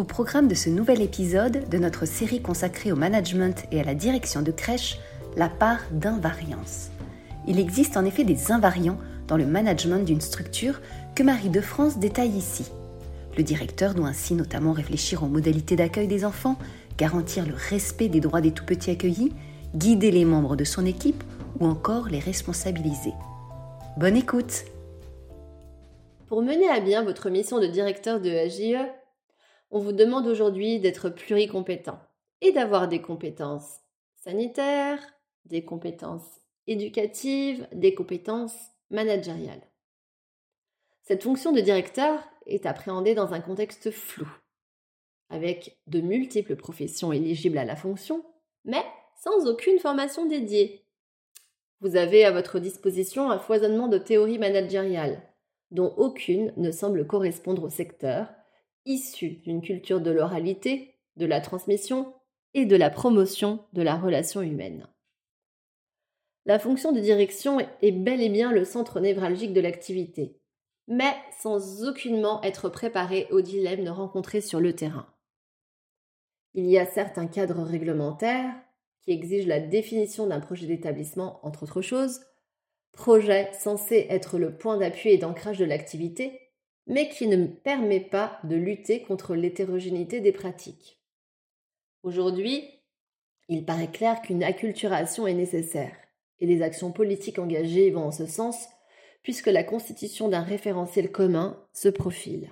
Au programme de ce nouvel épisode de notre série consacrée au management et à la direction de crèche, la part d'invariance. Il existe en effet des invariants dans le management d'une structure que Marie de France détaille ici. Le directeur doit ainsi notamment réfléchir aux modalités d'accueil des enfants, garantir le respect des droits des tout-petits accueillis, guider les membres de son équipe ou encore les responsabiliser. Bonne écoute Pour mener à bien votre mission de directeur de AGE, on vous demande aujourd'hui d'être pluricompétent et d'avoir des compétences sanitaires, des compétences éducatives, des compétences managériales. Cette fonction de directeur est appréhendée dans un contexte flou, avec de multiples professions éligibles à la fonction, mais sans aucune formation dédiée. Vous avez à votre disposition un foisonnement de théories managériales, dont aucune ne semble correspondre au secteur, issu d'une culture de l'oralité, de la transmission et de la promotion de la relation humaine. La fonction de direction est bel et bien le centre névralgique de l'activité, mais sans aucunement être préparé aux dilemmes rencontrés sur le terrain. Il y a certains cadres réglementaires qui exigent la définition d'un projet d'établissement, entre autres choses, projet censé être le point d'appui et d'ancrage de l'activité, mais qui ne permet pas de lutter contre l'hétérogénéité des pratiques. Aujourd'hui, il paraît clair qu'une acculturation est nécessaire, et les actions politiques engagées vont en ce sens, puisque la constitution d'un référentiel commun se profile.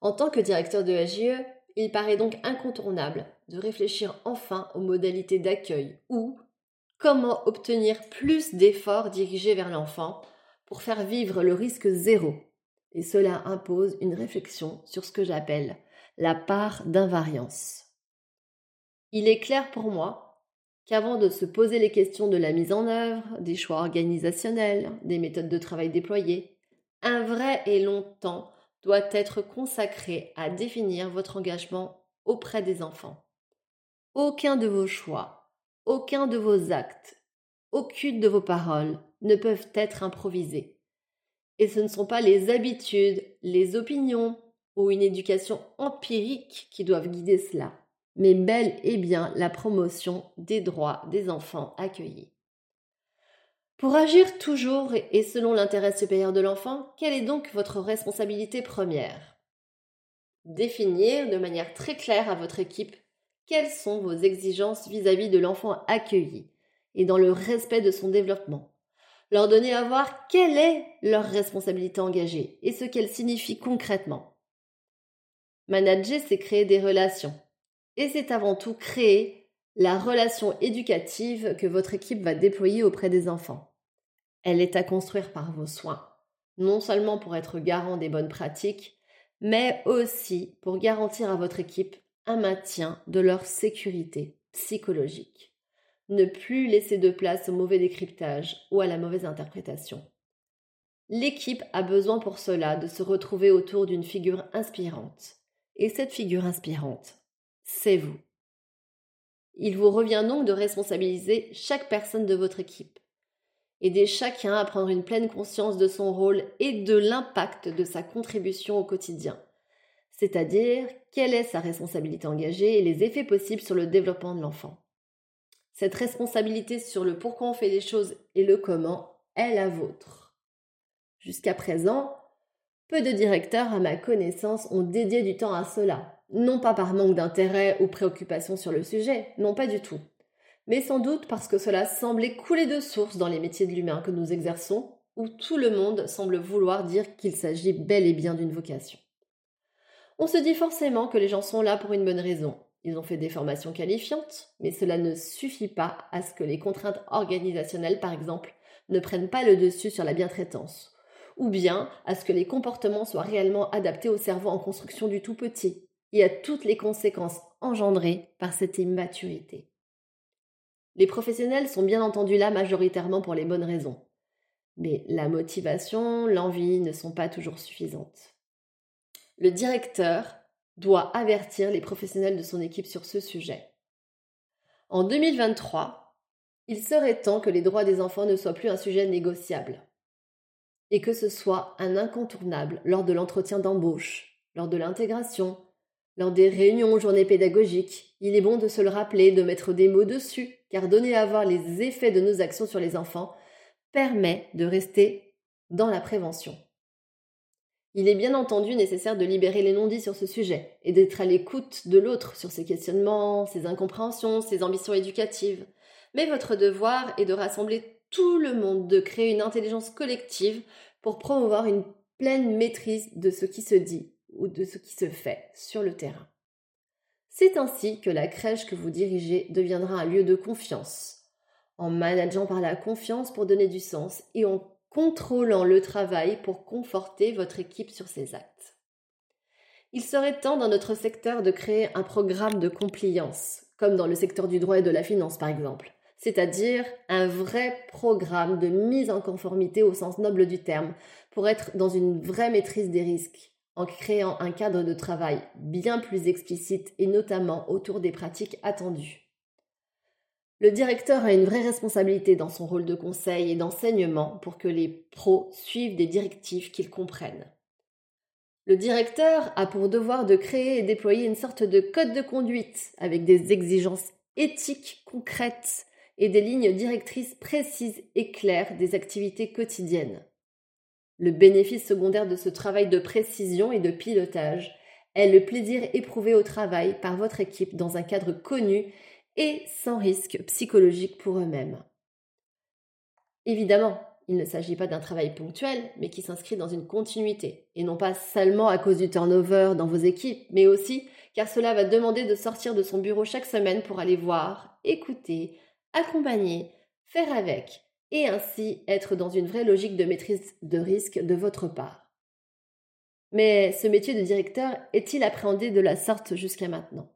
En tant que directeur de AGE, il paraît donc incontournable de réfléchir enfin aux modalités d'accueil ou comment obtenir plus d'efforts dirigés vers l'enfant pour faire vivre le risque zéro. Et cela impose une réflexion sur ce que j'appelle la part d'invariance. Il est clair pour moi qu'avant de se poser les questions de la mise en œuvre, des choix organisationnels, des méthodes de travail déployées, un vrai et long temps doit être consacré à définir votre engagement auprès des enfants. Aucun de vos choix, aucun de vos actes, aucune de vos paroles ne peuvent être improvisés. Et ce ne sont pas les habitudes, les opinions ou une éducation empirique qui doivent guider cela, mais bel et bien la promotion des droits des enfants accueillis. Pour agir toujours et selon l'intérêt supérieur de l'enfant, quelle est donc votre responsabilité première? Définir de manière très claire à votre équipe quelles sont vos exigences vis-à-vis de l'enfant accueilli et dans le respect de son développement. Leur donner à voir quelle est leur responsabilité engagée et ce qu'elle signifie concrètement. Manager, c'est créer des relations. Et c'est avant tout créer la relation éducative que votre équipe va déployer auprès des enfants. Elle est à construire par vos soins, non seulement pour être garant des bonnes pratiques, mais aussi pour garantir à votre équipe un maintien de leur sécurité psychologique. Ne plus laisser de place au mauvais décryptage ou à la mauvaise interprétation. L'équipe a besoin pour cela de se retrouver autour d'une figure inspirante. Et cette figure inspirante, c'est vous. Il vous revient donc de responsabiliser chaque personne de votre équipe. Aider chacun à prendre une pleine conscience de son rôle et de l'impact de sa contribution au quotidien c'est-à-dire quelle est sa responsabilité engagée et les effets possibles sur le développement de l'enfant. Cette responsabilité sur le pourquoi on fait les choses et le comment est la vôtre. Jusqu'à présent, peu de directeurs, à ma connaissance, ont dédié du temps à cela. Non pas par manque d'intérêt ou préoccupation sur le sujet, non pas du tout. Mais sans doute parce que cela semblait couler de source dans les métiers de l'humain que nous exerçons, où tout le monde semble vouloir dire qu'il s'agit bel et bien d'une vocation. On se dit forcément que les gens sont là pour une bonne raison. Ils ont fait des formations qualifiantes, mais cela ne suffit pas à ce que les contraintes organisationnelles, par exemple, ne prennent pas le dessus sur la bientraitance, ou bien à ce que les comportements soient réellement adaptés au cerveau en construction du tout petit, et à toutes les conséquences engendrées par cette immaturité. Les professionnels sont bien entendu là majoritairement pour les bonnes raisons, mais la motivation, l'envie ne sont pas toujours suffisantes. Le directeur doit avertir les professionnels de son équipe sur ce sujet. En 2023, il serait temps que les droits des enfants ne soient plus un sujet négociable et que ce soit un incontournable lors de l'entretien d'embauche, lors de l'intégration, Lors des réunions ou journées pédagogiques, il est bon de se le rappeler, de mettre des mots dessus, car donner à voir les effets de nos actions sur les enfants permet de rester dans la prévention. Il est bien entendu nécessaire de libérer les non-dits sur ce sujet et d'être à l'écoute de l'autre sur ses questionnements, ses incompréhensions, ses ambitions éducatives. Mais votre devoir est de rassembler tout le monde, de créer une intelligence collective pour promouvoir une pleine maîtrise de ce qui se dit ou de ce qui se fait sur le terrain. C'est ainsi que la crèche que vous dirigez deviendra un lieu de confiance, en manageant par la confiance pour donner du sens et en contrôlant le travail pour conforter votre équipe sur ses actes. Il serait temps dans notre secteur de créer un programme de compliance, comme dans le secteur du droit et de la finance par exemple, c'est-à-dire un vrai programme de mise en conformité au sens noble du terme, pour être dans une vraie maîtrise des risques, en créant un cadre de travail bien plus explicite et notamment autour des pratiques attendues. Le directeur a une vraie responsabilité dans son rôle de conseil et d'enseignement pour que les pros suivent des directives qu'ils comprennent. Le directeur a pour devoir de créer et déployer une sorte de code de conduite avec des exigences éthiques concrètes et des lignes directrices précises et claires des activités quotidiennes. Le bénéfice secondaire de ce travail de précision et de pilotage est le plaisir éprouvé au travail par votre équipe dans un cadre connu et sans risque psychologique pour eux-mêmes. Évidemment, il ne s'agit pas d'un travail ponctuel, mais qui s'inscrit dans une continuité, et non pas seulement à cause du turnover dans vos équipes, mais aussi car cela va demander de sortir de son bureau chaque semaine pour aller voir, écouter, accompagner, faire avec, et ainsi être dans une vraie logique de maîtrise de risque de votre part. Mais ce métier de directeur est-il appréhendé de la sorte jusqu'à maintenant?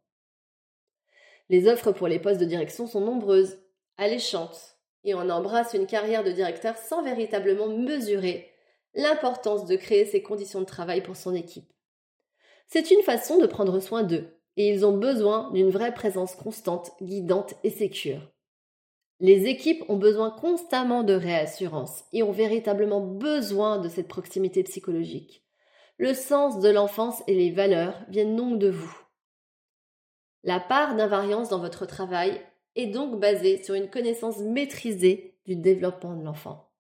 Les offres pour les postes de direction sont nombreuses, alléchantes, et on embrasse une carrière de directeur sans véritablement mesurer l'importance de créer ces conditions de travail pour son équipe. C'est une façon de prendre soin d'eux, et ils ont besoin d'une vraie présence constante, guidante et sécure. Les équipes ont besoin constamment de réassurance et ont véritablement besoin de cette proximité psychologique. Le sens de l'enfance et les valeurs viennent donc de vous. La part d'invariance dans votre travail est donc basée sur une connaissance maîtrisée du développement de l'enfant.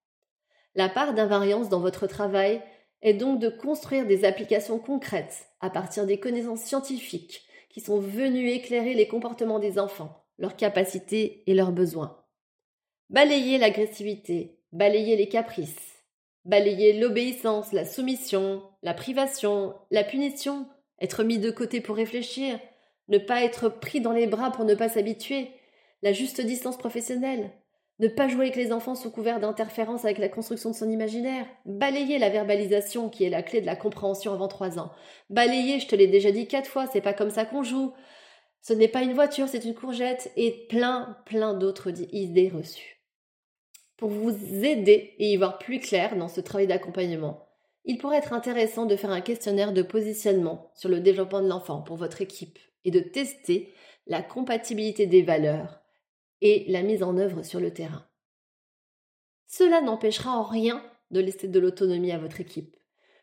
La part d'invariance dans votre travail est donc de construire des applications concrètes à partir des connaissances scientifiques qui sont venues éclairer les comportements des enfants, leurs capacités et leurs besoins. Balayer l'agressivité, balayer les caprices, balayer l'obéissance, la soumission, la privation, la punition, être mis de côté pour réfléchir, ne pas être pris dans les bras pour ne pas s'habituer, la juste distance professionnelle, ne pas jouer avec les enfants sous couvert d'interférence avec la construction de son imaginaire, balayer la verbalisation qui est la clé de la compréhension avant trois ans, balayer, je te l'ai déjà dit quatre fois, c'est pas comme ça qu'on joue, ce n'est pas une voiture, c'est une courgette, et plein, plein d'autres idées reçues. Pour vous aider et y voir plus clair dans ce travail d'accompagnement, il pourrait être intéressant de faire un questionnaire de positionnement sur le développement de l'enfant pour votre équipe et de tester la compatibilité des valeurs et la mise en œuvre sur le terrain. Cela n'empêchera en rien de laisser de l'autonomie à votre équipe.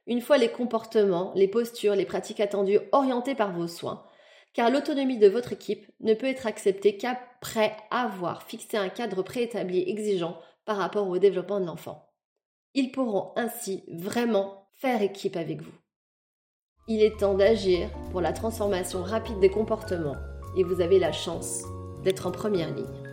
Une fois les comportements, les postures, les pratiques attendues orientées par vos soins, car l'autonomie de votre équipe ne peut être acceptée qu'après avoir fixé un cadre préétabli exigeant par rapport au développement de l'enfant. Ils pourront ainsi vraiment faire équipe avec vous. Il est temps d'agir pour la transformation rapide des comportements et vous avez la chance d'être en première ligne.